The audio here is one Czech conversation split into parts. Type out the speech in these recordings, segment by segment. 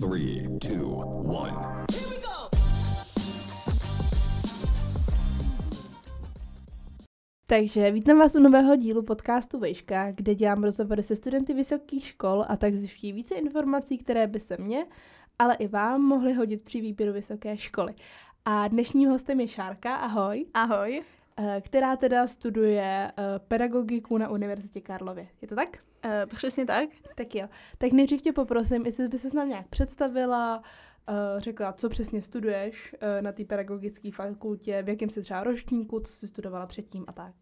Three, two, one. Takže vítám vás u nového dílu podcastu Vejška, kde dělám rozhovory se studenty vysokých škol a tak zjišťuji více informací, které by se mě, ale i vám mohly hodit při výběru vysoké školy. A dnešním hostem je Šárka, ahoj. Ahoj. Eh, která teda studuje eh, pedagogiku na Univerzitě Karlově. Je to tak? Uh, přesně tak. Tak jo. Tak nejdřív tě poprosím, jestli by se nám nějak představila, uh, řekla, co přesně studuješ uh, na té pedagogické fakultě, v jakém se třeba ročníku, co jsi studovala předtím a tak.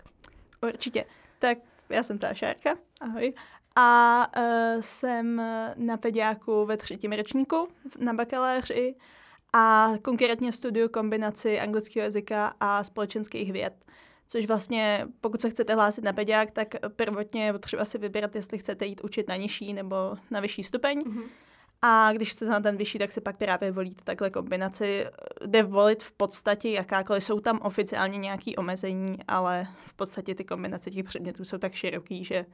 Určitě. Tak já jsem ta Šárka, ahoj. A uh, jsem na pediáku ve třetím ročníku na bakaláři a konkrétně studuju kombinaci anglického jazyka a společenských věd. Což vlastně, pokud se chcete hlásit na pediák, tak prvotně je potřeba si vybírat, jestli chcete jít učit na nižší nebo na vyšší stupeň. Mm-hmm. A když jste na ten vyšší, tak si pak právě volíte takhle kombinaci. Jde volit v podstatě jakákoliv. Jsou tam oficiálně nějaké omezení, ale v podstatě ty kombinace těch předmětů jsou tak široký, že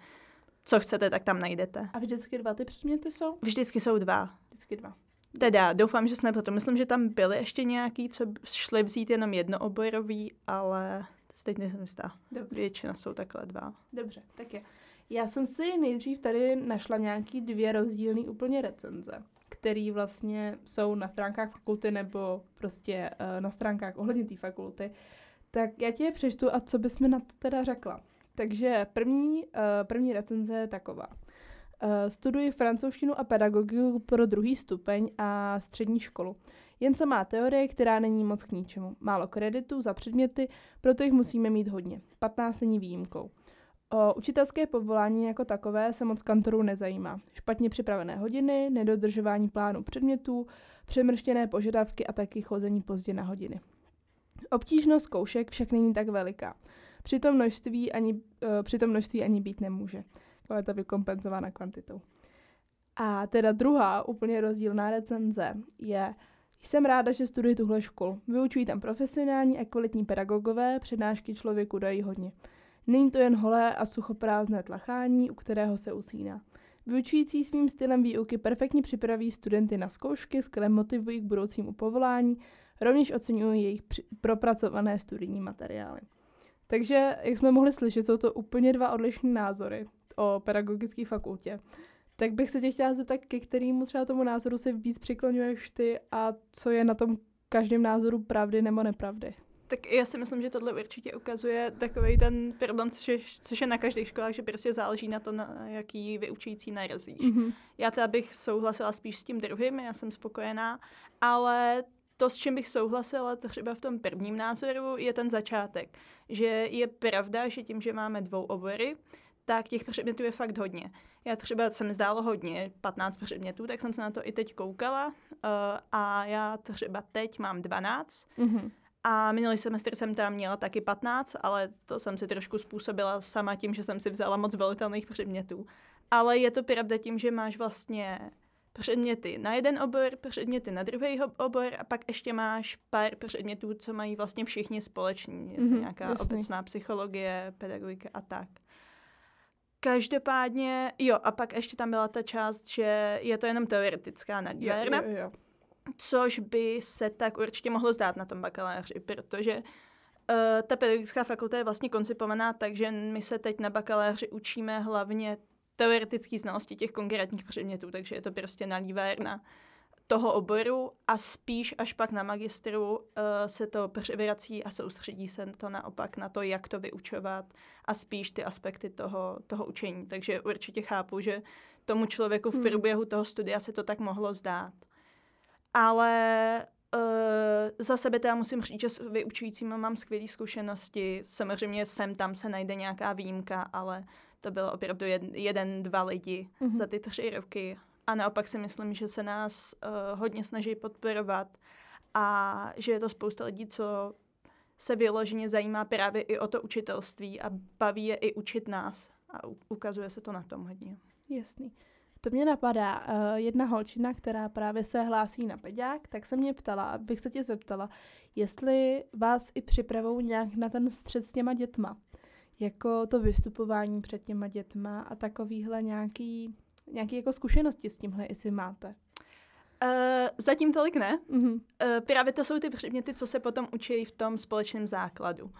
co chcete, tak tam najdete. A vždycky dva ty předměty jsou? Vždycky jsou dva. Vždycky dva. Teda, doufám, že jsme proto. Myslím, že tam byly ještě nějaký, co šli vzít jenom jednooborový, ale teď nejsem jistá. Dobře. Většina jsou takhle dva. Dobře, tak je. Já jsem si nejdřív tady našla nějaký dvě rozdílné úplně recenze, které vlastně jsou na stránkách fakulty nebo prostě uh, na stránkách ohledně té fakulty. Tak já ti je přečtu a co bys mi na to teda řekla. Takže první, uh, první recenze je taková. Uh, studuji francouzštinu a pedagogiku pro druhý stupeň a střední školu. Jen se má teorie, která není moc k ničemu. Málo kreditů za předměty, proto jich musíme mít hodně. 15 není výjimkou. O učitelské povolání jako takové se moc kantorů nezajímá. Špatně připravené hodiny, nedodržování plánu předmětů, přemrštěné požadavky a taky chození pozdě na hodiny. Obtížnost zkoušek však není tak veliká. Při tom množství ani, uh, při tom množství ani být nemůže. Kvalita vykompenzována kvantitou. A teda druhá úplně rozdílná recenze je jsem ráda, že studuji tuhle školu. Vyučují tam profesionální a kvalitní pedagogové, přednášky člověku dají hodně. Není to jen holé a suchoprázdné tlachání, u kterého se usíná. Vyučující svým stylem výuky perfektně připraví studenty na zkoušky, skvěle motivují k budoucímu povolání, rovněž oceňují jejich propracované studijní materiály. Takže, jak jsme mohli slyšet, jsou to úplně dva odlišné názory o pedagogické fakultě. Tak bych se tě chtěla zeptat, ke kterému třeba tomu názoru se víc přiklonuješ ty a co je na tom každém názoru pravdy nebo nepravdy? Tak já si myslím, že tohle určitě ukazuje takový ten problém, což je, což je na každých školách, že prostě záleží na to, na jaký vyučující narazíš. Mm-hmm. Já teda bych souhlasila spíš s tím druhým, já jsem spokojená, ale to, s čím bych souhlasila třeba v tom prvním názoru, je ten začátek. Že je pravda, že tím, že máme dvou obory, tak těch předmětů je fakt hodně. Já třeba se mi zdálo hodně, 15 předmětů, tak jsem se na to i teď koukala uh, a já třeba teď mám 12. Mm-hmm. A minulý semestr jsem tam měla taky 15, ale to jsem si trošku způsobila sama tím, že jsem si vzala moc volitelných předmětů. Ale je to pravda tím, že máš vlastně předměty na jeden obor, předměty na druhý obor a pak ještě máš pár předmětů, co mají vlastně všichni společní. Je to mm-hmm, nějaká jasný. obecná psychologie, pedagogika a tak. Každopádně, jo, a pak ještě tam byla ta část, že je to jenom teoretická nadměrna. Jo, jo, jo. Což by se tak určitě mohlo zdát na tom bakaláři, protože uh, ta pedagogická fakulta je vlastně koncipovaná tak, že my se teď na bakaláři učíme hlavně teoretické znalosti těch konkrétních předmětů, takže je to prostě nalívárna toho oboru a spíš až pak na magistru uh, se to převrací a soustředí se to naopak na to, jak to vyučovat a spíš ty aspekty toho, toho učení. Takže určitě chápu, že tomu člověku v hmm. průběhu toho studia se to tak mohlo zdát. Ale uh, za sebe teda musím říct, že s vyučujícími mám skvělé zkušenosti. Samozřejmě sem tam se najde nějaká výjimka, ale to bylo opravdu jed, jeden, dva lidi mm-hmm. za ty tři roky a naopak si myslím, že se nás uh, hodně snaží podporovat a že je to spousta lidí, co se vyloženě zajímá právě i o to učitelství a baví je i učit nás. A ukazuje se to na tom hodně. Jasný. To mě napadá. Uh, jedna holčina, která právě se hlásí na peďák, tak se mě ptala, abych se tě zeptala, jestli vás i připravou nějak na ten střed s těma dětma. Jako to vystupování před těma dětma a takovýhle nějaký nějaké jako zkušenosti s tímhle, jestli máte? Uh, zatím tolik ne. Mm-hmm. Uh, právě to jsou ty předměty, co se potom učí v tom společném základu.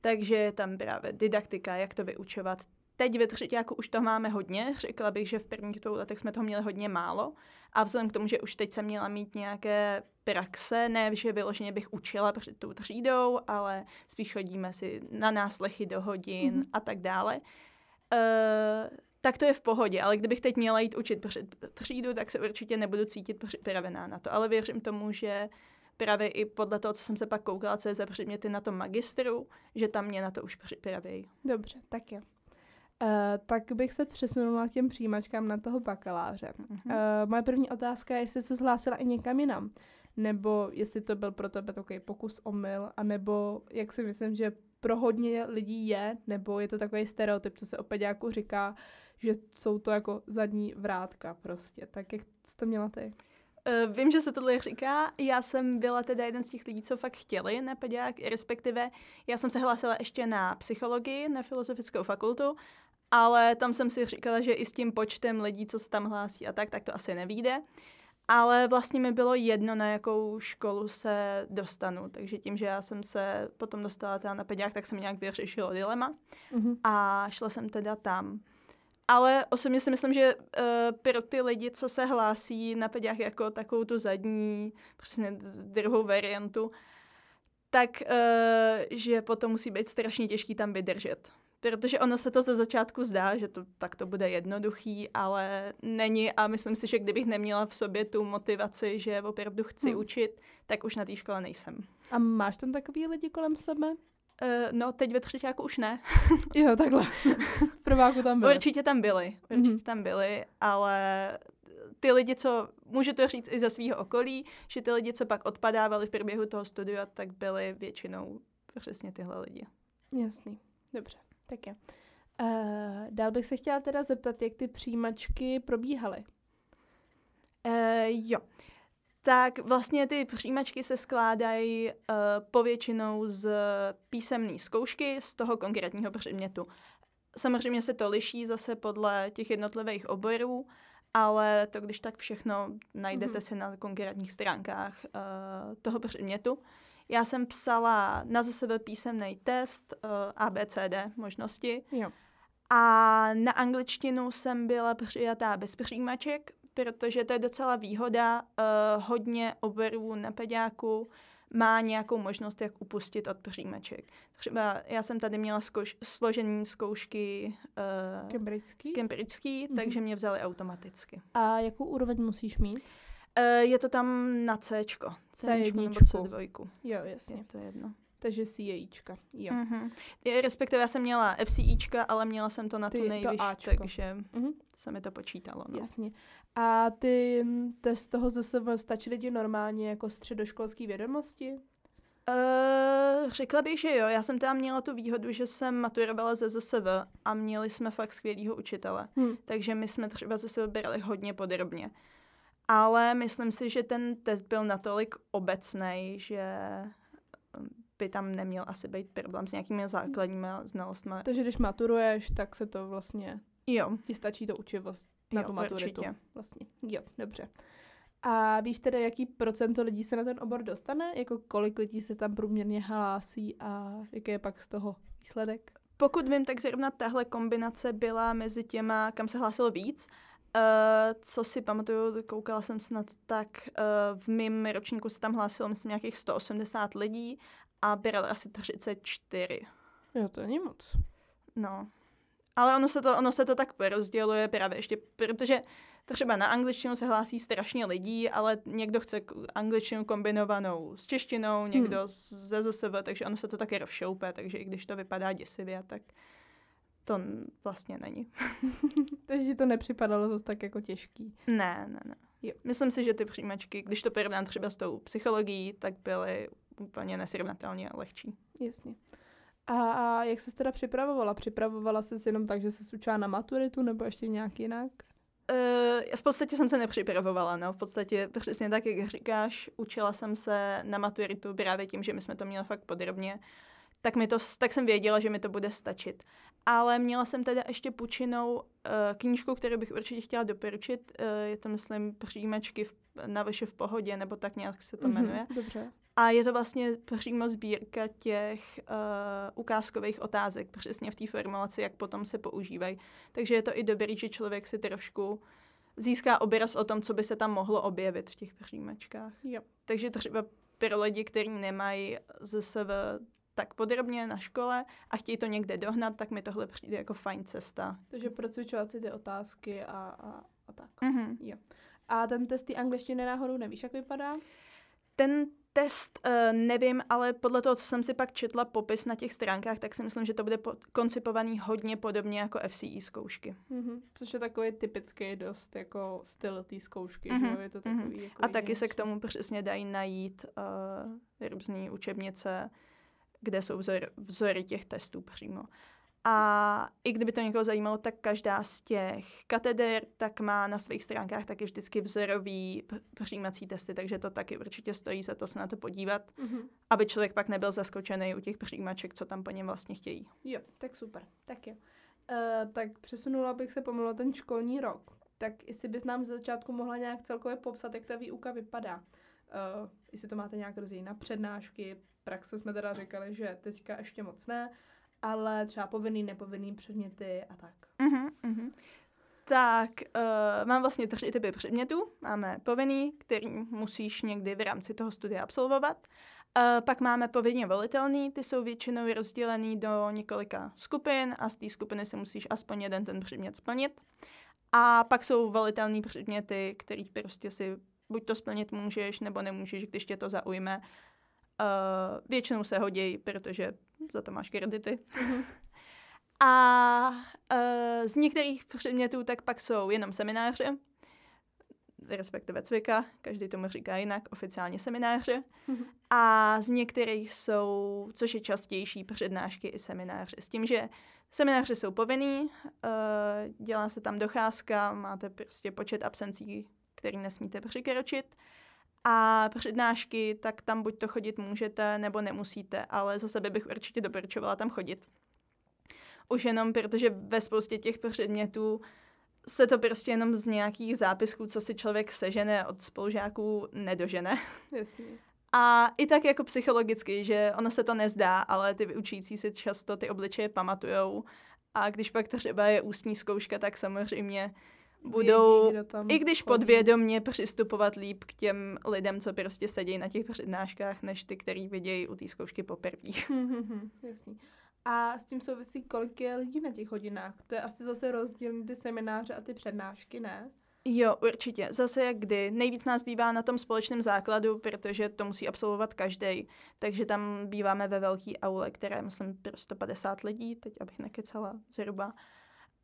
Takže tam právě didaktika, jak to vyučovat. Teď ve třetíku už to máme hodně. Řekla bych, že v prvních dvou letech jsme toho měli hodně málo. A vzhledem k tomu, že už teď jsem měla mít nějaké praxe, ne, že vyloženě bych učila před tou třídou, ale spíš chodíme si na náslechy do hodin mm-hmm. a tak dále. Uh, tak to je v pohodě, ale kdybych teď měla jít učit před třídu, tak se určitě nebudu cítit připravená na to. Ale věřím tomu, že právě i podle toho, co jsem se pak koukala, co je za předměty na tom magistru, že tam mě na to už připraví. Dobře, tak jo. Uh, tak bych se přesunula k těm přijímačkám na toho bakaláře. Uh-huh. Uh, moje první otázka je, jestli se zhlásila i někam jinam, nebo jestli to byl pro tebe takový pokus omyl, anebo jak si myslím, že pro hodně lidí je, nebo je to takový stereotyp, co se opět jako říká, že jsou to jako zadní vrátka prostě. Tak jak jsi to měla ty? Uh, vím, že se tohle říká. Já jsem byla teda jeden z těch lidí, co fakt chtěli na pediák, respektive já jsem se hlásila ještě na psychologii, na filozofickou fakultu, ale tam jsem si říkala, že i s tím počtem lidí, co se tam hlásí a tak, tak to asi nevíde. Ale vlastně mi bylo jedno, na jakou školu se dostanu. Takže tím, že já jsem se potom dostala teda na pediák, tak jsem nějak vyřešila dilema. Mm-hmm. A šla jsem teda tam. Ale osobně si myslím, že uh, pro ty lidi, co se hlásí na pediách jako takovou tu zadní, přesně druhou variantu, tak uh, že potom musí být strašně těžký tam vydržet. Protože ono se to ze začátku zdá, že to tak to bude jednoduchý, ale není a myslím si, že kdybych neměla v sobě tu motivaci, že opravdu chci hmm. učit, tak už na té škole nejsem. A máš tam takový lidi kolem sebe? Uh, no, teď ve třetíku už ne. jo, takhle. v prváku tam byly. Určitě tam byly, určitě mm-hmm. tam byly, ale ty lidi, co, můžu to říct i ze svého okolí, že ty lidi, co pak odpadávali v průběhu toho studia, tak byly většinou přesně tyhle lidi. Jasný, dobře, tak je. Uh, dál bych se chtěla teda zeptat, jak ty přijímačky probíhaly. Uh, jo, tak vlastně ty přijímačky se skládají uh, povětšinou z písemné zkoušky z toho konkrétního předmětu. Samozřejmě se to liší zase podle těch jednotlivých oborů, ale to když tak všechno najdete mm-hmm. si na konkrétních stránkách uh, toho předmětu. Já jsem psala na zase písemný test uh, ABCD možnosti. Jo. A na angličtinu jsem byla přijatá bez přijímaček, protože to je docela výhoda. Uh, hodně oborů na pediáku má nějakou možnost, jak upustit od přijímaček. Třeba já jsem tady měla zkouš- složení zkoušky uh, cambridgeský, cambridgeský mm-hmm. takže mě vzali automaticky. A jakou úroveň musíš mít? Uh, je to tam na C. C jedničku. nebo C2. Jo, jasně. Je to jedno. Takže CAčka, jo. Mm-hmm. Respektive já jsem měla FCIčka, ale měla jsem to na Ty, tu nejvyšší, takže mm-hmm. se mi to počítalo. No. Jasně. A ty test toho zase stačily ti normálně jako středoškolský vědomosti? Uh, řekla bych, že jo. Já jsem tam měla tu výhodu, že jsem maturovala ze ZSV a měli jsme fakt skvělého učitele. Hmm. Takže my jsme třeba ze sebe brali hodně podrobně. Ale myslím si, že ten test byl natolik obecný, že by tam neměl asi být problém s nějakými základními znalostmi. Takže když maturuješ, tak se to vlastně... Jo. Ti stačí to učivo na jo, tu maturitu. Určitě. Vlastně. Jo, dobře. A víš teda, jaký procento lidí se na ten obor dostane? Jako kolik lidí se tam průměrně hlásí a jaký je pak z toho výsledek? Pokud vím, tak zrovna tahle kombinace byla mezi těma, kam se hlásilo víc. Uh, co si pamatuju, koukala jsem se na to tak, uh, v mém ročníku se tam hlásilo, myslím, nějakých 180 lidí a běrali asi 34. Jo, to není moc. No. Ale ono se to, ono se to tak rozděluje právě ještě, protože třeba na angličtinu se hlásí strašně lidí, ale někdo chce angličtinu kombinovanou s češtinou, někdo hmm. ze ZSV, takže ono se to taky rozšoupe, takže i když to vypadá děsivě, tak to vlastně není. takže to nepřipadalo zase tak jako těžký. Ne, ne, ne. Jo. Myslím si, že ty přijímačky, když to porovnám třeba s tou psychologií, tak byly úplně nesrovnatelně lehčí. Jasně. A, a jak se teda připravovala? Připravovala se jenom tak, že se učila na maturitu nebo ještě nějak jinak? Uh, v podstatě jsem se nepřipravovala, no. V podstatě přesně tak, jak říkáš, učila jsem se na maturitu právě tím, že my jsme to měli fakt podrobně. Tak, mi to, tak jsem věděla, že mi to bude stačit. Ale měla jsem teda ještě půjčinou uh, knížku, kterou bych určitě chtěla doporučit. Uh, je to, myslím, přijímačky v na vaše v pohodě, nebo tak nějak se to mm-hmm, jmenuje. Dobře. A je to vlastně přímo sbírka těch uh, ukázkových otázek, přesně v té formulaci, jak potom se používají. Takže je to i dobrý, že člověk si trošku získá obraz o tom, co by se tam mohlo objevit v těch přijímačkách. Jo. Takže třeba pro lidi, kteří nemají ZSV tak podrobně na škole a chtějí to někde dohnat, tak mi tohle přijde jako fajn cesta. Takže procvičovat si ty otázky a, a, a tak. Mm-hmm. Jo. A ten test ty angličtiny náhodou nevíš, jak vypadá? Ten test uh, nevím, ale podle toho, co jsem si pak četla popis na těch stránkách, tak si myslím, že to bude po- koncipovaný hodně podobně jako FCE zkoušky. Mm-hmm. Což je takový typický dost jako styl té zkoušky, mm-hmm. že jo? Je to takový mm-hmm. jako A taky se k tomu přesně dají najít uh, různé učebnice, kde jsou vzor, vzory těch testů přímo. A i kdyby to někoho zajímalo, tak každá z těch kateder tak má na svých stránkách taky vždycky vzorový přijímací testy, takže to taky určitě stojí za to se na to podívat, mm-hmm. aby člověk pak nebyl zaskočený u těch přijímaček, co tam po něm vlastně chtějí. Jo, tak super, tak jo. Uh, tak přesunula bych se pomalu ten školní rok. Tak jestli bys nám ze začátku mohla nějak celkově popsat, jak ta výuka vypadá. Uh, jestli to máte nějak rozdělit na přednášky, praxe jsme teda říkali, že teďka ještě moc ne, ale třeba povinný, nepovinný předměty a tak. Uh-huh, uh-huh. Tak, uh, mám vlastně tři typy předmětů. Máme povinný, který musíš někdy v rámci toho studia absolvovat. Uh, pak máme povinně volitelný, ty jsou většinou rozdělený do několika skupin a z té skupiny si musíš aspoň jeden ten předmět splnit. A pak jsou volitelné předměty, kterých prostě si buď to splnit můžeš, nebo nemůžeš, když tě to zaujme. Uh, většinou se hodí, protože za to máš kredity. Mm-hmm. A uh, z některých předmětů tak pak jsou jenom semináře, respektive cvika, každý tomu říká jinak, oficiálně semináře. Mm-hmm. A z některých jsou, což je častější, přednášky i semináře. S tím, že semináře jsou povinný, uh, dělá se tam docházka, máte prostě počet absencí, který nesmíte překročit. A přednášky, tak tam buď to chodit můžete, nebo nemusíte, ale za sebe bych určitě doporučovala tam chodit. Už jenom protože ve spoustě těch předmětů se to prostě jenom z nějakých zápisků, co si člověk sežene od spolužáků, nedožene. Jasně. A i tak jako psychologicky, že ono se to nezdá, ale ty vyučící si často ty obličeje pamatujou. A když pak třeba je ústní zkouška, tak samozřejmě budou, Vědí, i když chodí. podvědomně přistupovat líp k těm lidem, co prostě sedí na těch přednáškách, než ty, který vidějí u té zkoušky poprvé. Jasný. A s tím souvisí, kolik je lidí na těch hodinách? To je asi zase rozdílný ty semináře a ty přednášky, ne? Jo, určitě. Zase jak kdy. Nejvíc nás bývá na tom společném základu, protože to musí absolvovat každý. Takže tam býváme ve velké aule, které je, myslím, pro 150 lidí, teď abych nekecala zhruba.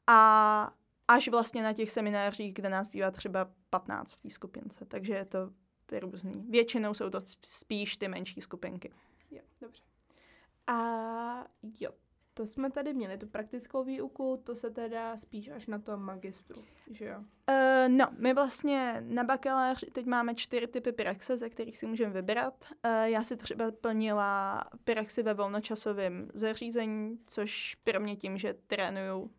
A až vlastně na těch seminářích, kde nás bývá třeba 15 v té skupince. Takže je to různý. Většinou jsou to spíš ty menší skupinky. Jo, dobře. A jo, to jsme tady měli, tu praktickou výuku, to se teda spíš až na tom magistru, že jo? Uh, no, my vlastně na bakaláři teď máme čtyři typy praxe, ze kterých si můžeme vybrat. Uh, já si třeba plnila praxi ve volnočasovém zařízení, což pro mě tím, že trénuju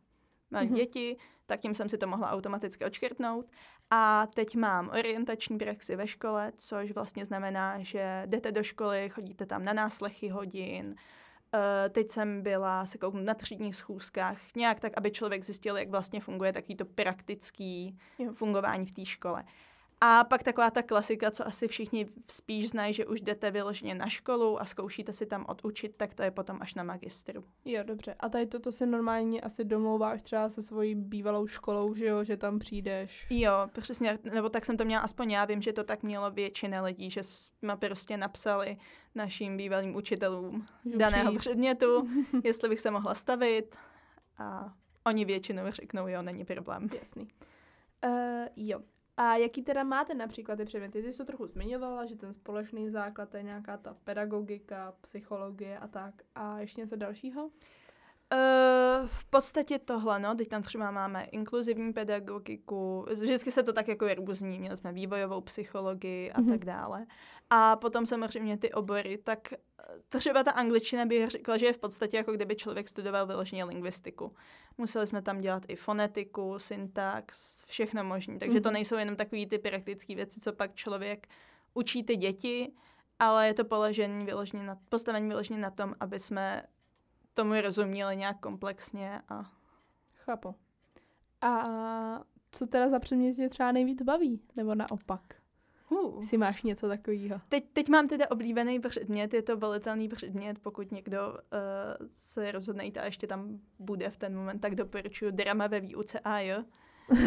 malé mm-hmm. děti, tak tím jsem si to mohla automaticky odškrtnout. A teď mám orientační praxi ve škole, což vlastně znamená, že jdete do školy, chodíte tam na náslechy hodin, Uh, teď jsem byla se kouknout na třídních schůzkách, nějak tak, aby člověk zjistil, jak vlastně funguje takový to praktický Jo. fungování v té škole. A pak taková ta klasika, co asi všichni spíš znají, že už jdete vyloženě na školu a zkoušíte si tam odučit, tak to je potom až na magistru. Jo, dobře. A tady toto se normálně asi domlouváš třeba se svojí bývalou školou, že jo, že tam přijdeš. Jo, přesně, nebo tak jsem to měla aspoň já, vím, že to tak mělo většina lidí, že jsme prostě napsali našim bývalým učitelům Že daného předmětu, jestli bych se mohla stavit a oni většinou řeknou, jo, není problém. Jasný. Uh, jo. A jaký teda máte například ty předměty? Ty jsi to trochu zmiňovala, že ten společný základ je nějaká ta pedagogika, psychologie a tak. A ještě něco dalšího? Uh, v podstatě tohle, no, teď tam třeba máme inkluzivní pedagogiku, vždycky se to tak jako různí, měli jsme vývojovou psychologii a mm-hmm. tak dále. A potom samozřejmě ty obory, tak eh, třeba ta angličtina bych řekla, že je v podstatě jako kdyby člověk studoval vyloženě lingvistiku. Museli jsme tam dělat i fonetiku, syntax, všechno možné. Takže mm-hmm. to mhm. nejsou jenom takové ty praktické věci, co pak člověk učí ty děti, ale je to položení vyloženě na, postavení vyloženě na tom, aby jsme tomu rozuměli nějak komplexně. A... Chápu. A co teda za předmět třeba nejvíc baví? Nebo naopak? Uh. Si máš něco takového? Teď, teď mám teda oblíbený předmět, je to volitelný předmět, pokud někdo uh, se rozhodne a ještě tam bude v ten moment, tak doporučuji drama ve výuce AJ. uh,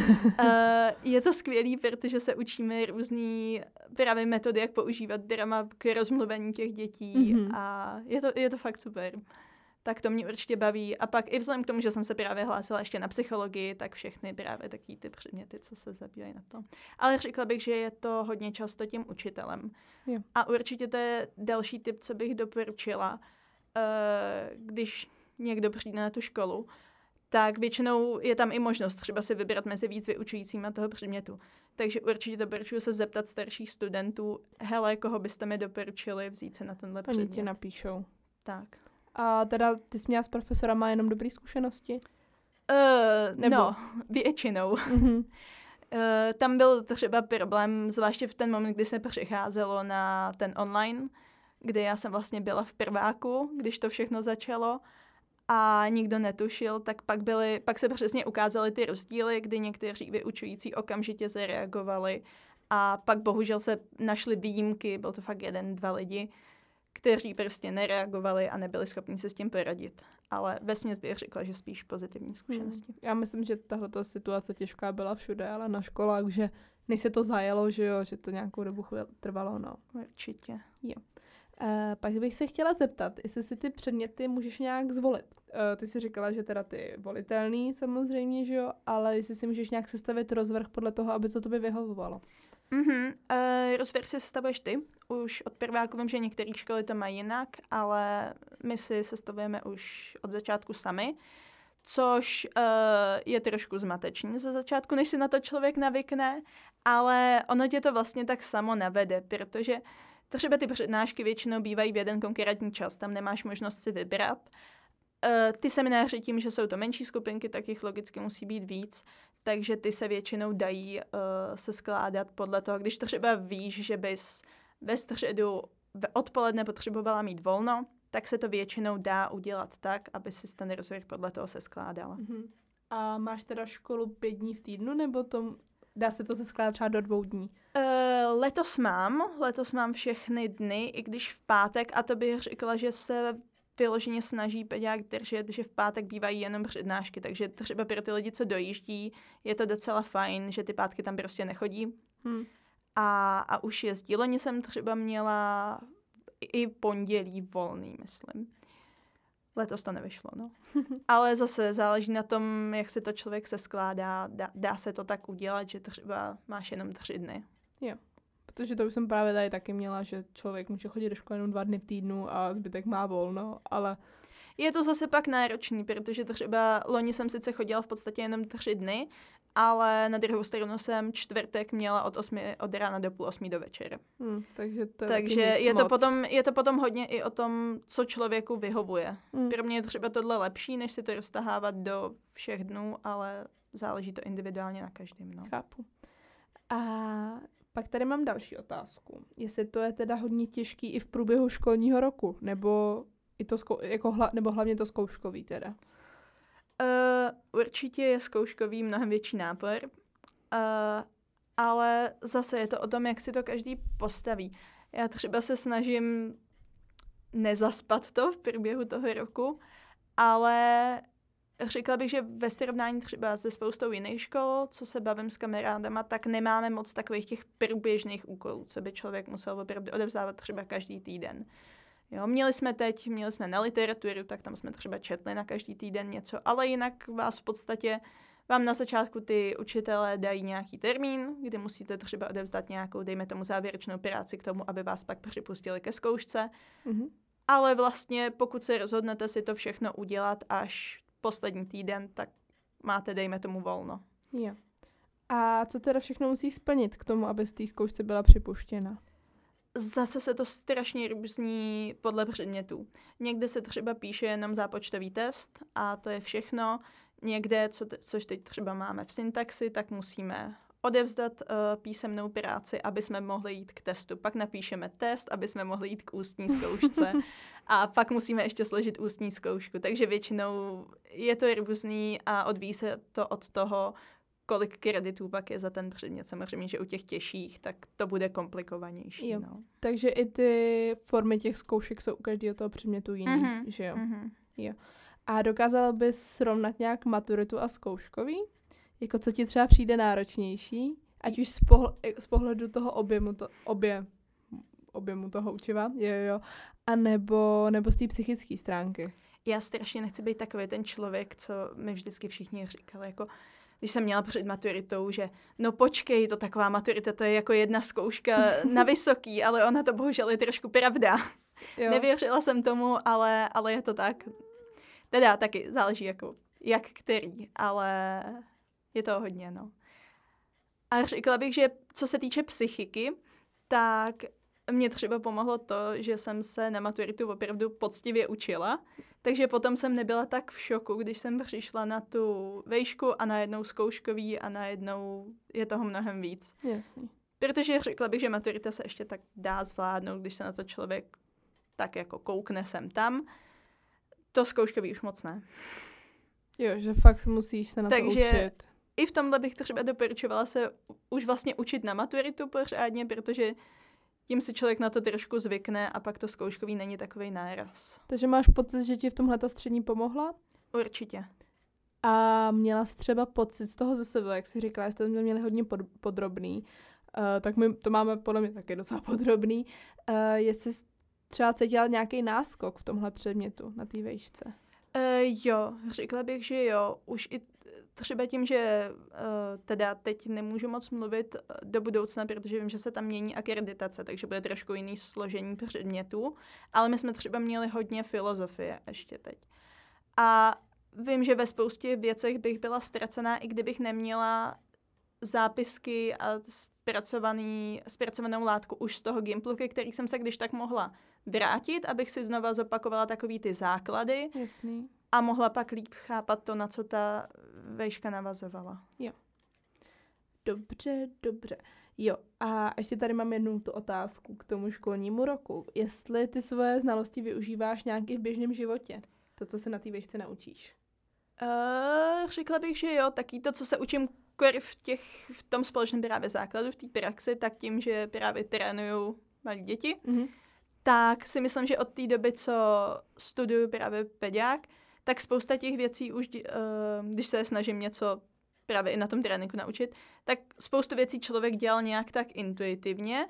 je to skvělý, protože se učíme různé právě metody, jak používat drama k rozmluvení těch dětí mm-hmm. a je to, je to fakt super tak to mě určitě baví. A pak i vzhledem k tomu, že jsem se právě hlásila ještě na psychologii, tak všechny právě taky ty předměty, co se zabývají na to. Ale řekla bych, že je to hodně často tím učitelem. Jo. A určitě to je další tip, co bych doporučila, uh, když někdo přijde na tu školu, tak většinou je tam i možnost třeba si vybrat mezi víc vyučujícíma toho předmětu. Takže určitě doporučuji se zeptat starších studentů, hele, koho byste mi doporučili vzít se na tenhle předmět. Oni ti napíšou. Tak. A teda ty jsi měla s profesorama jenom dobré zkušenosti? Uh, Nebo? No, většinou. Mm-hmm. Uh, tam byl třeba problém, zvláště v ten moment, kdy se přecházelo na ten online, kdy já jsem vlastně byla v prváku, když to všechno začalo a nikdo netušil, tak pak, byly, pak se přesně ukázaly ty rozdíly, kdy někteří vyučující okamžitě zareagovali a pak bohužel se našly výjimky, byl to fakt jeden, dva lidi, kteří prostě nereagovali a nebyli schopni se s tím poradit. Ale ve směs bych řekla, že spíš pozitivní zkušenosti. Hmm. Já myslím, že tahle situace těžká byla všude, ale na školách, že než se to zajelo, že jo, že to nějakou dobu trvalo, no. Určitě. Jo. Uh, pak bych se chtěla zeptat, jestli si ty předměty můžeš nějak zvolit. Uh, ty jsi říkala, že teda ty volitelný samozřejmě, že jo, ale jestli si můžeš nějak sestavit rozvrh podle toho, aby to tobě vyhovovalo. Mhm, uh, rozvrh si sestavuješ ty. Už od prváku vím, že některé školy to mají jinak, ale my si sestavujeme už od začátku sami, což uh, je trošku zmatečný za začátku, než si na to člověk navykne, ale ono tě to vlastně tak samo navede, protože třeba ty přednášky většinou bývají v jeden konkrétní čas, tam nemáš možnost si vybrat. Uh, ty semináře tím, že jsou to menší skupinky, tak jich logicky musí být víc, takže ty se většinou dají uh, se skládat podle toho, když třeba víš, že bys ve středu v odpoledne potřebovala mít volno, tak se to většinou dá udělat tak, aby si ten rozvrh podle toho se skládala. Uh-huh. A máš teda školu pět dní v týdnu, nebo to, dá se to se skládat třeba do dvou dní? Uh, letos mám, letos mám všechny dny, i když v pátek, a to bych řekla, že se vyloženě snaží pedák držet, že v pátek bývají jenom přednášky, takže třeba pro ty lidi, co dojíždí, je to docela fajn, že ty pátky tam prostě nechodí. Hmm. A, a už jezdí. Loni jsem třeba měla i pondělí volný, myslím. Letos to nevyšlo, no. Ale zase záleží na tom, jak se to člověk se skládá. Dá, dá se to tak udělat, že třeba máš jenom tři dny. Jo. Protože to už jsem právě tady taky měla, že člověk může chodit do školy jenom dva dny v týdnu a zbytek má volno, ale... Je to zase pak náročný, protože třeba loni jsem sice chodila v podstatě jenom tři dny, ale na druhou stranu jsem čtvrtek měla od, osmi, od rána do půl osmi do večera. Hmm, takže to je, takže je, to potom, je to potom hodně i o tom, co člověku vyhovuje. Hmm. Pro mě je třeba tohle lepší, než si to roztahávat do všech dnů, ale záleží to individuálně na každém. No. Chápu. A pak tady mám další otázku. Jestli to je teda hodně těžký i v průběhu školního roku, nebo, i to zkou, jako hla, nebo hlavně to zkouškový teda? Uh, určitě je zkouškový mnohem větší nápor, uh, ale zase je to o tom, jak si to každý postaví. Já třeba se snažím nezaspat to v průběhu toho roku, ale Řekla bych, že ve srovnání třeba se spoustou jiných škol, co se bavím s kamarádama, tak nemáme moc takových těch průběžných úkolů, co by člověk musel opravdu odevzdávat třeba každý týden. Jo, měli jsme teď, měli jsme na literaturu, tak tam jsme třeba četli na každý týden něco, ale jinak vás v podstatě, vám na začátku ty učitelé dají nějaký termín, kdy musíte třeba odevzdat nějakou, dejme tomu, závěrečnou práci k tomu, aby vás pak připustili ke zkoušce. Mm-hmm ale vlastně pokud se rozhodnete si to všechno udělat až poslední týden, tak máte, dejme tomu, volno. Jo. A co teda všechno musíš splnit k tomu, aby z té zkoušce byla připuštěna? Zase se to strašně různí podle předmětů. Někde se třeba píše jenom zápočtový test a to je všechno. Někde, co te, což teď třeba máme v syntaxi, tak musíme odevzdat uh, písemnou práci, aby jsme mohli jít k testu. Pak napíšeme test, aby jsme mohli jít k ústní zkoušce. a pak musíme ještě složit ústní zkoušku. Takže většinou je to různý a odvíjí se to od toho, kolik kreditů pak je za ten předmět. Samozřejmě, že u těch těžších, tak to bude komplikovanější. Jo. No. Takže i ty formy těch zkoušek jsou u každého toho předmětu jiný, mm-hmm. že jo? Mm-hmm. jo. A dokázala bys srovnat nějak maturitu a zkouškový? Jako co ti třeba přijde náročnější? Ať už z, pohl- z pohledu toho objemu, to, obě, objemu toho učiva, jo, jo, a nebo, nebo z té psychické stránky. Já strašně nechci být takový ten člověk, co mi vždycky všichni říkali, jako když jsem měla před maturitou, že no počkej, to taková maturita, to je jako jedna zkouška na vysoký, ale ona to bohužel je trošku pravda. Jo. Nevěřila jsem tomu, ale, ale je to tak. Teda taky záleží jako jak který, ale je to hodně, no. A řekla bych, že co se týče psychiky, tak mě třeba pomohlo to, že jsem se na maturitu opravdu poctivě učila, takže potom jsem nebyla tak v šoku, když jsem přišla na tu vejšku a najednou zkouškový a najednou je toho mnohem víc. Jasný. Protože řekla bych, že maturita se ještě tak dá zvládnout, když se na to člověk tak jako koukne sem tam. To zkouškový už moc ne. Jo, že fakt musíš se na Takže to učit. I v tomhle bych třeba doporučovala se už vlastně učit na maturitu pořádně, protože tím si člověk na to trošku zvykne a pak to zkouškový není takový náraz. Takže máš pocit, že ti v tomhle ta střední pomohla? Určitě. A měla jsi třeba pocit z toho ze sebe, jak jsi říkala, jste to měli hodně pod, podrobný, uh, tak my to máme podle mě taky docela podrobný. Uh, jestli jsi třeba cítila nějaký náskok v tomhle předmětu na té vejšce? Uh, jo, řekla bych, že jo. Už i třeba tím, že uh, teda teď nemůžu moc mluvit eh, do budoucna, protože vím, že se tam mění akreditace, takže bude trošku jiný složení předmětů, ale my jsme třeba měli hodně filozofie ještě teď. A vím, že ve spoustě věcech bych byla ztracená, i kdybych neměla zápisky a zpracovaný, zpracovanou látku už z toho Gimplu, ke který jsem se když tak mohla vrátit, abych si znova zopakovala takový ty základy. Jasný. A mohla pak líp chápat to, na co ta vejška navazovala. Jo. Dobře, dobře. Jo, a ještě tady mám jednu tu otázku k tomu školnímu roku. Jestli ty svoje znalosti využíváš nějaký v běžném životě? To, co se na té vejšce naučíš? Uh, řekla bych, že jo, taky to, co se učím v, těch, v tom společném právě základu, v té praxi, tak tím, že právě trénuju malí děti, mm-hmm. tak si myslím, že od té doby, co studuju právě pediák, tak spousta těch věcí už, uh, když se snažím něco právě i na tom tréninku naučit, tak spoustu věcí člověk dělal nějak tak intuitivně,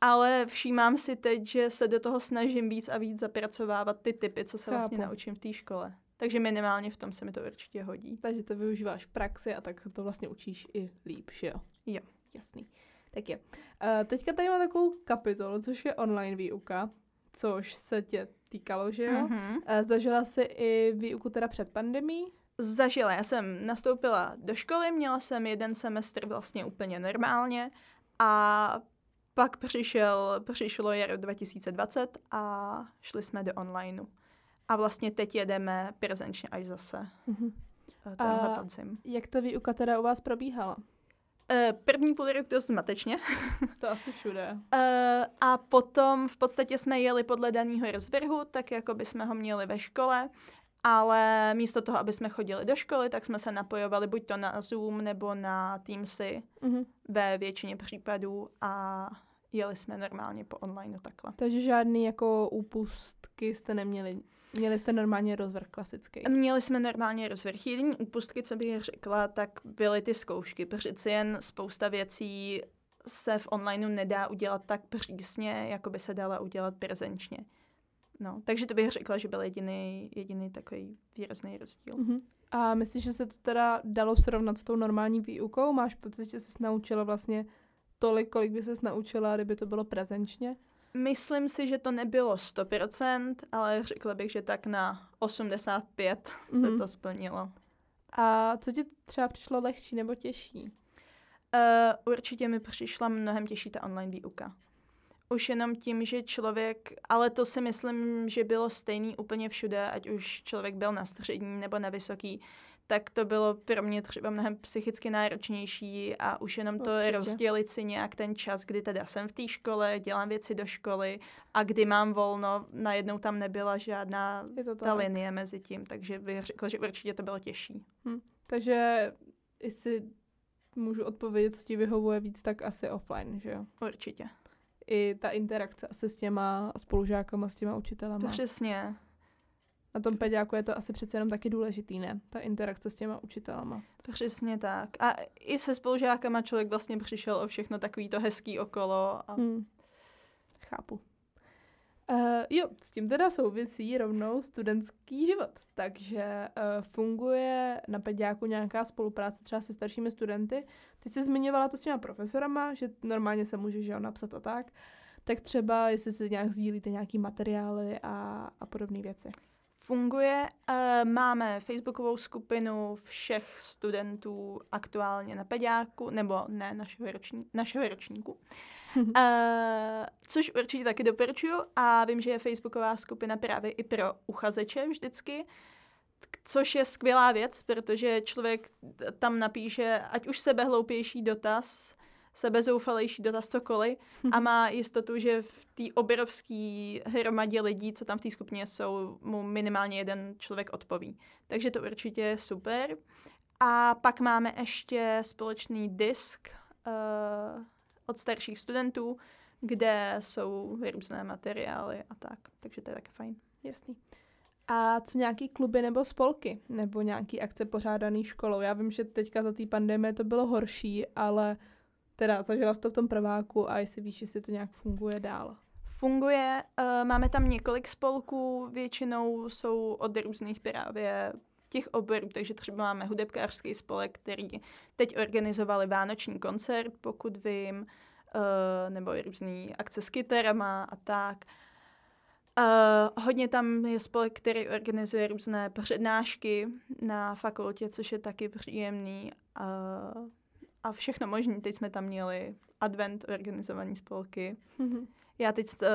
ale všímám si teď, že se do toho snažím víc a víc zapracovávat ty typy, co se Chápu. vlastně naučím v té škole. Takže minimálně v tom se mi to určitě hodí. Takže to využíváš v praxi a tak to vlastně učíš i líp, že jo? Jo. Jasný. Tak jo. Uh, teďka tady mám takovou kapitolu, což je online výuka, což se tě týkalo, že jo? Mm-hmm. Zažila jsi i výuku teda před pandemí? Zažila. Já jsem nastoupila do školy, měla jsem jeden semestr vlastně úplně normálně a pak přišel, přišlo jaro 2020 a šli jsme do onlineu. A vlastně teď jedeme prezenčně až zase. Mm-hmm. a podzim. jak ta výuka teda u vás probíhala? Uh, první půl rok dost zmatečně. To asi všude. Uh, a potom v podstatě jsme jeli podle daného rozvrhu, tak jako by jsme ho měli ve škole, ale místo toho, aby jsme chodili do školy, tak jsme se napojovali buď to na Zoom nebo na Teamsy mm-hmm. ve většině případů a jeli jsme normálně po online takhle. Takže žádný jako úpustky jste neměli Měli jste normálně rozvrh klasický? Měli jsme normálně rozvrh. Jediný úpustky, co bych řekla, tak byly ty zkoušky. Přeci jen spousta věcí se v onlineu nedá udělat tak přísně, jako by se dala udělat prezenčně. No, takže to bych řekla, že byl jediný, jediný takový výrazný rozdíl. Mm-hmm. A myslíš, že se to teda dalo srovnat s tou normální výukou? Máš pocit, že jsi naučila vlastně tolik, kolik by ses naučila, kdyby to bylo prezenčně? Myslím si, že to nebylo 100%, ale řekla bych, že tak na 85 mm-hmm. se mhm. to splnilo. A co ti třeba přišlo lehčí nebo těžší? Uh, určitě mi přišla mnohem těžší ta online výuka. Už jenom tím, že člověk, ale to si myslím, že bylo stejný úplně všude, ať už člověk byl na střední nebo na vysoký, tak to bylo pro mě třeba mnohem psychicky náročnější a už jenom to Určitě. rozdělit si nějak ten čas, kdy teda jsem v té škole, dělám věci do školy a kdy mám volno, najednou tam nebyla žádná ta linie mezi tím, takže bych řekla, že určitě to bylo těžší. Hm. Takže jestli můžu odpovědět, co ti vyhovuje víc, tak asi offline, že jo? Určitě. I ta interakce asi s těma spolužákama, s těma učitelama. Přesně na tom peďáku je to asi přece jenom taky důležitý, ne? Ta interakce s těma učitelama. Přesně tak. A i se spolužákama člověk vlastně přišel o všechno takový to hezký okolo. A... Hmm. Chápu. Uh, jo, s tím teda souvisí rovnou studentský život. Takže uh, funguje na peďáku nějaká spolupráce třeba se staršími studenty. Ty jsi zmiňovala to s těma profesorama, že normálně se může že napsat a tak. Tak třeba, jestli si nějak sdílíte nějaký materiály a, a podobné věci funguje. Eh, máme facebookovou skupinu všech studentů aktuálně na peďáku, nebo ne našeho, roční, našeho ročníku. uh, což určitě taky doporučuju a vím, že je facebooková skupina právě i pro uchazeče vždycky, což je skvělá věc, protože člověk tam napíše ať už sebehloupější dotaz, sebezoufalejší dotaz cokoliv a má jistotu, že v té obrovské hromadě lidí, co tam v té skupině jsou, mu minimálně jeden člověk odpoví. Takže to určitě je super. A pak máme ještě společný disk uh, od starších studentů, kde jsou různé materiály a tak. Takže to je taky fajn. Jasný. A co nějaký kluby nebo spolky? Nebo nějaký akce pořádaný školou? Já vím, že teďka za té pandemie to bylo horší, ale Teda zažila jsi to v tom prváku a jestli víš, jestli to nějak funguje dál. Funguje, uh, máme tam několik spolků, většinou jsou od různých právě těch oborů, takže třeba máme hudebkářský spolek, který teď organizovali vánoční koncert, pokud vím, uh, nebo různý akce s kytarama a tak. Uh, hodně tam je spolek, který organizuje různé přednášky na fakultě, což je taky příjemný. Uh, a všechno možné. Teď jsme tam měli advent organizovaný spolky. Mm-hmm. Já teď uh,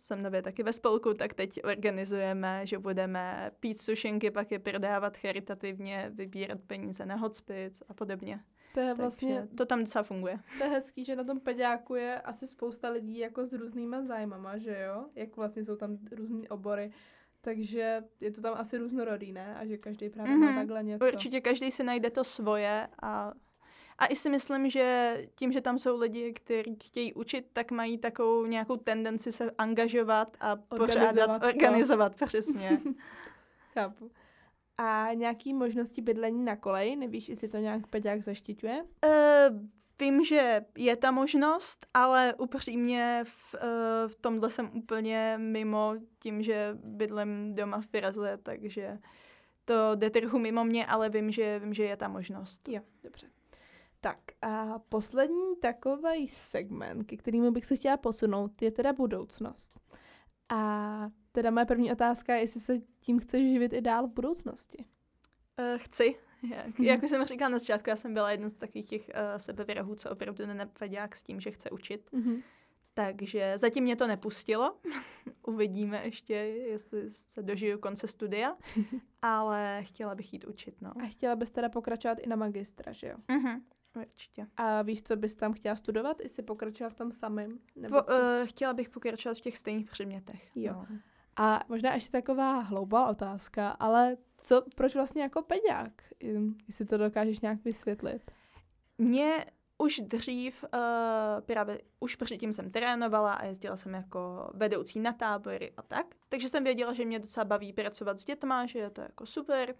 jsem nově taky ve spolku, tak teď organizujeme, že budeme pít sušenky, pak je prodávat charitativně, vybírat peníze na hospic a podobně. To je vlastně... Takže to tam docela funguje. To je hezký, že na tom peďáku je asi spousta lidí jako s různýma zájmama, že jo? Jak vlastně jsou tam různý obory. Takže je to tam asi různorodý, ne? A že každý právě mm-hmm. má mhm. takhle něco. Určitě každý si najde to svoje a a i si myslím, že tím, že tam jsou lidi, kteří chtějí učit, tak mají takovou nějakou tendenci se angažovat a organizovat pořádat, organizovat, přesně. Chápu. A nějaký možnosti bydlení na koleji? Nevíš, jestli to nějak Peťák zaštiťuje? Uh, vím, že je ta možnost, ale upřímně v, uh, v tomhle jsem úplně mimo tím, že bydlím doma v Praze, takže to jde trochu mimo mě, ale vím, že, vím, že je ta možnost. Jo, dobře. Tak a poslední takový segment, ke kterému bych se chtěla posunout, je teda budoucnost. A teda moje první otázka je, jestli se tím chceš živit i dál v budoucnosti. Uh, chci. Jak, mm-hmm. jak už jsem říkala na začátku, já jsem byla jeden z takových těch uh, sebevěrahů, co opravdu nenapadák s tím, že chce učit. Mm-hmm. Takže zatím mě to nepustilo. Uvidíme ještě, jestli se dožiju konce studia. Ale chtěla bych jít učit, no. A chtěla bys teda pokračovat i na magistra, že jo? Mm-hmm. Určitě. A víš, co bys tam chtěla studovat? Jestli pokračovat v tom samém? Nebo po, uh, chtěla bych pokračovat v těch stejných předmětech. Jo. No. A možná ještě taková hloubá otázka, ale co, proč vlastně jako peďák? Jestli to dokážeš nějak vysvětlit. Mě už dřív, uh, právě už předtím jsem trénovala a jezdila jsem jako vedoucí na tábory a tak. Takže jsem věděla, že mě docela baví pracovat s dětma, že je to jako super.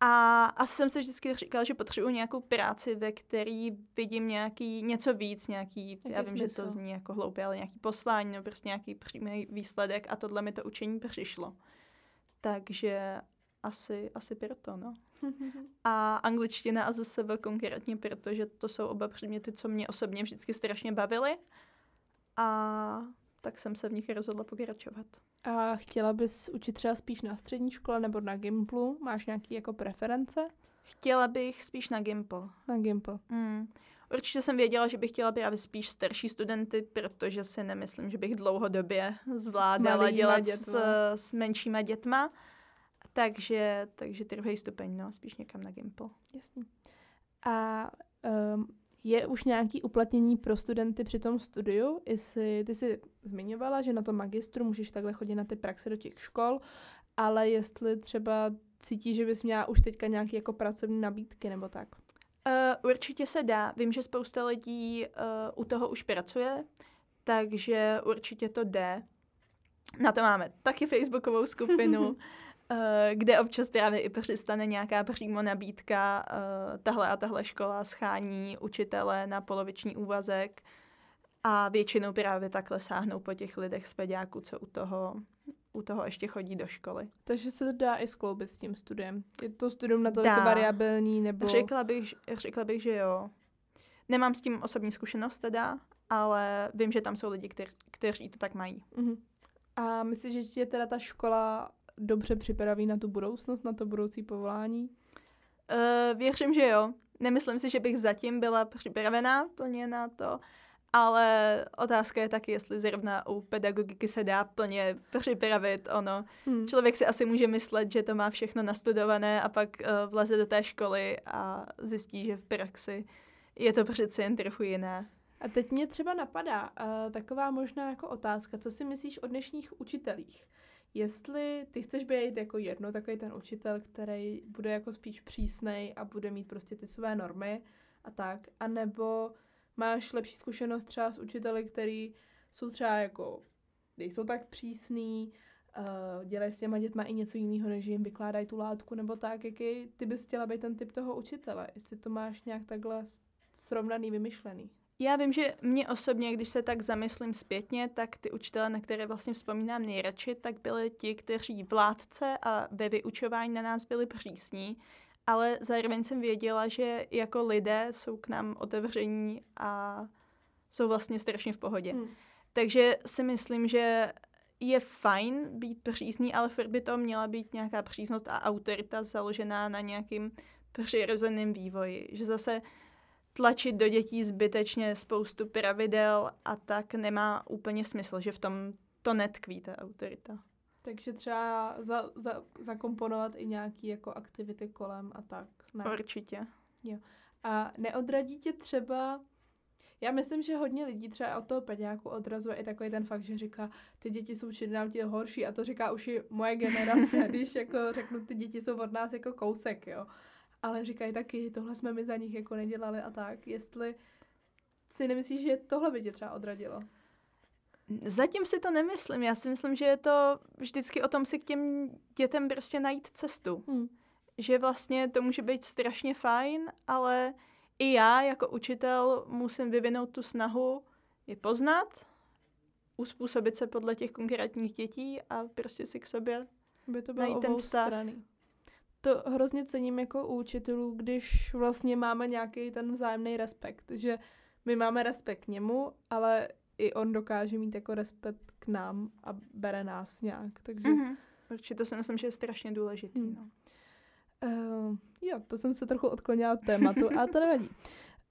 A asi jsem si vždycky říkala, že potřebuji nějakou práci, ve který vidím nějaký, něco víc, nějaký, Jaký já vím, smysl? že to zní jako hloupě, ale nějaký poslání, nebo prostě nějaký přímý výsledek a tohle mi to učení přišlo. Takže asi, asi proto, no. a angličtina a zase konkrétně, protože to jsou oba předměty, co mě osobně vždycky strašně bavily. A tak jsem se v nich rozhodla pokračovat. A chtěla bys učit třeba spíš na střední škole nebo na Gimplu? Máš nějaký jako preference? Chtěla bych spíš na Gimple. Na Gimple. Hmm. Určitě jsem věděla, že bych chtěla právě spíš starší studenty, protože si nemyslím, že bych dlouhodobě zvládala dělat s, s menšíma dětma. Takže, takže druhý stupeň, no, spíš někam na Gimple. Jasný. A um, je už nějaký uplatnění pro studenty při tom studiu? Jestli, ty jsi zmiňovala, že na tom magistru můžeš takhle chodit na ty praxe do těch škol, ale jestli třeba cítíš, že bys měla už teďka nějaké jako pracovní nabídky nebo tak? Uh, určitě se dá. Vím, že spousta lidí uh, u toho už pracuje, takže určitě to jde. Na to máme taky facebookovou skupinu, kde občas právě i přistane nějaká přímo nabídka, uh, tahle a tahle škola schání učitele na poloviční úvazek a většinou právě takhle sáhnou po těch lidech z pediáku, co u toho, u toho ještě chodí do školy. Takže se to dá i skloubit s tím studiem. Je to studium na to variabilní nebo... Řekla bych, řekla bych, že jo. Nemám s tím osobní zkušenost teda, ale vím, že tam jsou lidi, kteř, kteří to tak mají. Uh-huh. A myslíš, že tě teda ta škola dobře připraví na tu budoucnost, na to budoucí povolání? Uh, věřím, že jo. Nemyslím si, že bych zatím byla připravená plně na to, ale otázka je taky, jestli zrovna u pedagogiky se dá plně připravit ono. Hmm. Člověk si asi může myslet, že to má všechno nastudované a pak uh, vleze do té školy a zjistí, že v praxi je to přeci jen trochu jiné. A teď mě třeba napadá uh, taková možná jako otázka, co si myslíš o dnešních učitelích? Jestli ty chceš být jako jedno takový ten učitel, který bude jako spíš přísnej a bude mít prostě ty své normy a tak, anebo máš lepší zkušenost třeba s učiteli, který jsou třeba jako, nejsou tak přísný, uh, dělají s těma dětma i něco jiného, než jim vykládají tu látku, nebo tak, jaký ty bys chtěla být ten typ toho učitele, jestli to máš nějak takhle srovnaný, vymyšlený. Já vím, že mě osobně, když se tak zamyslím zpětně, tak ty učitele, na které vlastně vzpomínám nejradši, tak byli ti, kteří vládce a ve vyučování na nás byli přísní, ale zároveň jsem věděla, že jako lidé jsou k nám otevření a jsou vlastně strašně v pohodě. Hmm. Takže si myslím, že je fajn být přísný, ale furt by to měla být nějaká přísnost a autorita založená na nějakým přirozeným vývoji. Že zase tlačit do dětí zbytečně spoustu pravidel a tak nemá úplně smysl, že v tom to netkví ta autorita. Takže třeba za, za, zakomponovat i nějaký jako aktivity kolem a tak. Ne? Určitě. Jo. A neodradí tě třeba já myslím, že hodně lidí třeba od toho peďáku odrazuje i takový ten fakt, že říká, ty děti jsou čím dál tím horší a to říká už i moje generace, když jako řeknu, ty děti jsou od nás jako kousek, jo ale říkají taky, tohle jsme my za nich jako nedělali a tak. Jestli si nemyslíš, že tohle by tě třeba odradilo? Zatím si to nemyslím. Já si myslím, že je to vždycky o tom si k těm dětem prostě najít cestu. Hmm. Že vlastně to může být strašně fajn, ale i já jako učitel musím vyvinout tu snahu je poznat, uspůsobit se podle těch konkrétních dětí a prostě si k sobě by to bylo najít ten vztah. Strany to hrozně cením jako u učitelů, když vlastně máme nějaký ten vzájemný respekt, že my máme respekt k němu, ale i on dokáže mít jako respekt k nám a bere nás nějak, takže... Mm-hmm. Určitě to si myslím, že je strašně důležitý, hmm. no. Uh, jo, to jsem se trochu odklonila od tématu, ale to nevadí.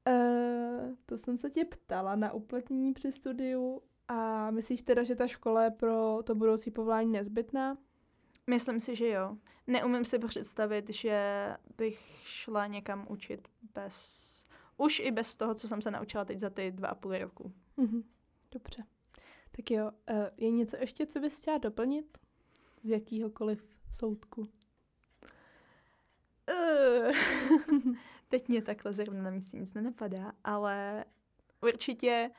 Uh, to jsem se tě ptala na uplatnění při studiu a myslíš teda, že ta škola je pro to budoucí povolání nezbytná? Myslím si, že jo. Neumím si představit, že bych šla někam učit bez... Už i bez toho, co jsem se naučila teď za ty dva a půl roku. Mm-hmm. Dobře. Tak jo, uh, je něco ještě, co bys chtěla doplnit? Z jakýhokoliv soudku? Uh, teď mě takhle zrovna na místě nic nenapadá, ale určitě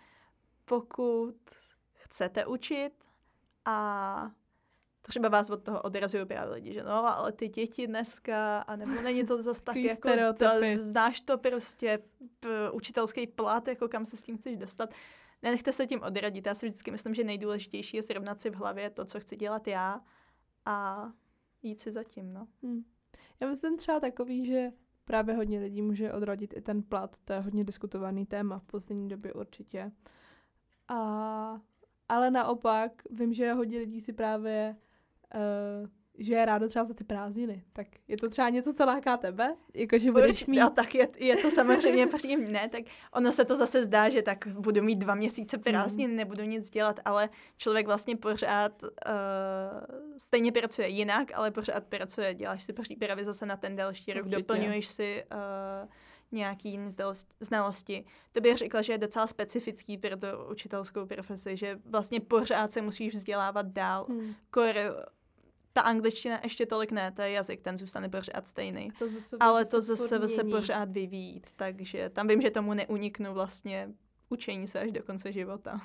pokud chcete učit a třeba vás od toho odrazují právě lidi, že no, ale ty děti dneska, a nebo není to zase tak jako, to, znáš to prostě, p, učitelský plat, jako kam se s tím chceš dostat. Nenechte se tím odradit. Já si vždycky myslím, že nejdůležitější je srovnat si v hlavě to, co chci dělat já a jít si zatím, no. Hmm. Já myslím třeba takový, že právě hodně lidí může odradit i ten plat. To je hodně diskutovaný téma v poslední době určitě. A ale naopak vím, že hodně lidí si právě uh, že je rádo třeba za ty prázdniny. Tak je to třeba něco, co láká tebe? Jako, že budeš mít... No, tak je, je to samozřejmě příjemné, tak ono se to zase zdá, že tak budu mít dva měsíce prázdnin, mm. nebudu nic dělat, ale člověk vlastně pořád uh, stejně pracuje jinak, ale pořád pracuje, děláš si přípravy zase na ten další rok, Určitě. doplňuješ si uh, nějaký znalosti. To bych řekla, že je docela specifický pro tu učitelskou profesi, že vlastně pořád se musíš vzdělávat dál. Hmm. Kor ta angličtina ještě tolik ne, to je jazyk, ten zůstane pořád stejný. To zase ale to zase se pořád vyvíjí, takže tam vím, že tomu neuniknu vlastně učení se až do konce života.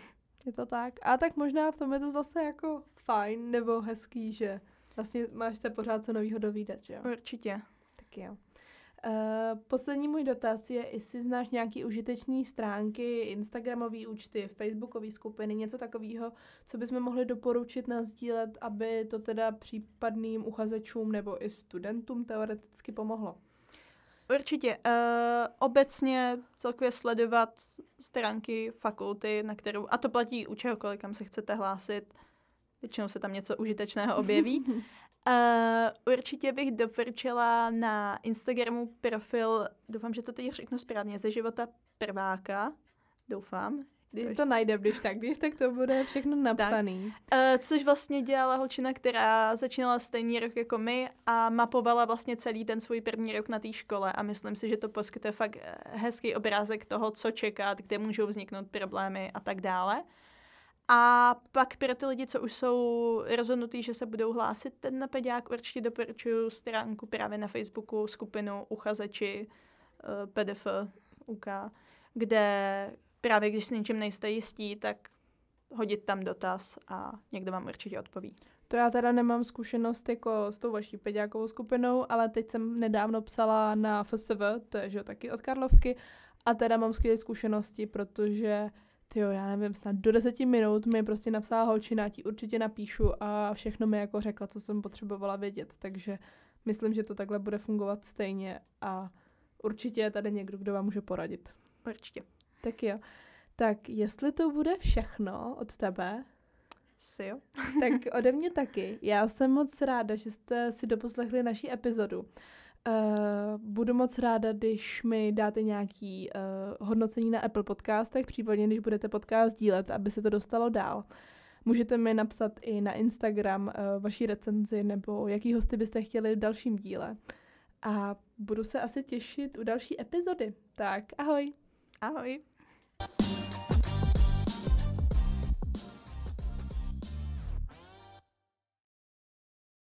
Je to tak. A tak možná v tom je to zase jako fajn nebo hezký, že vlastně máš se pořád co novýho dovídat, že jo? Určitě. Tak jo. Uh, poslední můj dotaz je, jestli znáš nějaký užitečné stránky, Instagramové účty, Facebookové skupiny, něco takového, co bychom mohli doporučit sdílet, aby to teda případným uchazečům nebo i studentům teoreticky pomohlo. Určitě. Uh, obecně celkově sledovat stránky fakulty, na kterou, a to platí u čehokoliv, kam se chcete hlásit, většinou se tam něco užitečného objeví. Uh, určitě bych doporučila na Instagramu profil, doufám, že to teď řeknu správně, ze života prváka, doufám. Když to najde, když tak, když tak to bude všechno napsaný. Tak. Uh, což vlastně dělala holčina, která začínala stejný rok jako my a mapovala vlastně celý ten svůj první rok na té škole a myslím si, že to poskytuje fakt hezký obrázek toho, co čekat, kde můžou vzniknout problémy a tak dále. A pak pro ty lidi, co už jsou rozhodnutí, že se budou hlásit ten na pediák, určitě doporučuji stránku právě na Facebooku, skupinu uchazeči eh, PDF UK, kde právě když s něčím nejste jistí, tak hodit tam dotaz a někdo vám určitě odpoví. To já teda nemám zkušenost jako s tou vaší pediákovou skupinou, ale teď jsem nedávno psala na FSV, to je že taky od Karlovky, a teda mám skvělé zkušenosti, protože jo, já nevím, snad do deseti minut mi prostě napsala holčina, ti určitě napíšu a všechno mi jako řekla, co jsem potřebovala vědět, takže myslím, že to takhle bude fungovat stejně a určitě je tady někdo, kdo vám může poradit. Určitě. Tak jo. Tak jestli to bude všechno od tebe, si jo. tak ode mě taky. Já jsem moc ráda, že jste si doposlechli naší epizodu. Uh, budu moc ráda, když mi dáte nějaký uh, hodnocení na Apple podcastech, případně když budete podcast dílet, aby se to dostalo dál. Můžete mi napsat i na Instagram uh, vaší recenzi nebo jaký hosty byste chtěli v dalším díle. A budu se asi těšit u další epizody. Tak ahoj. Ahoj.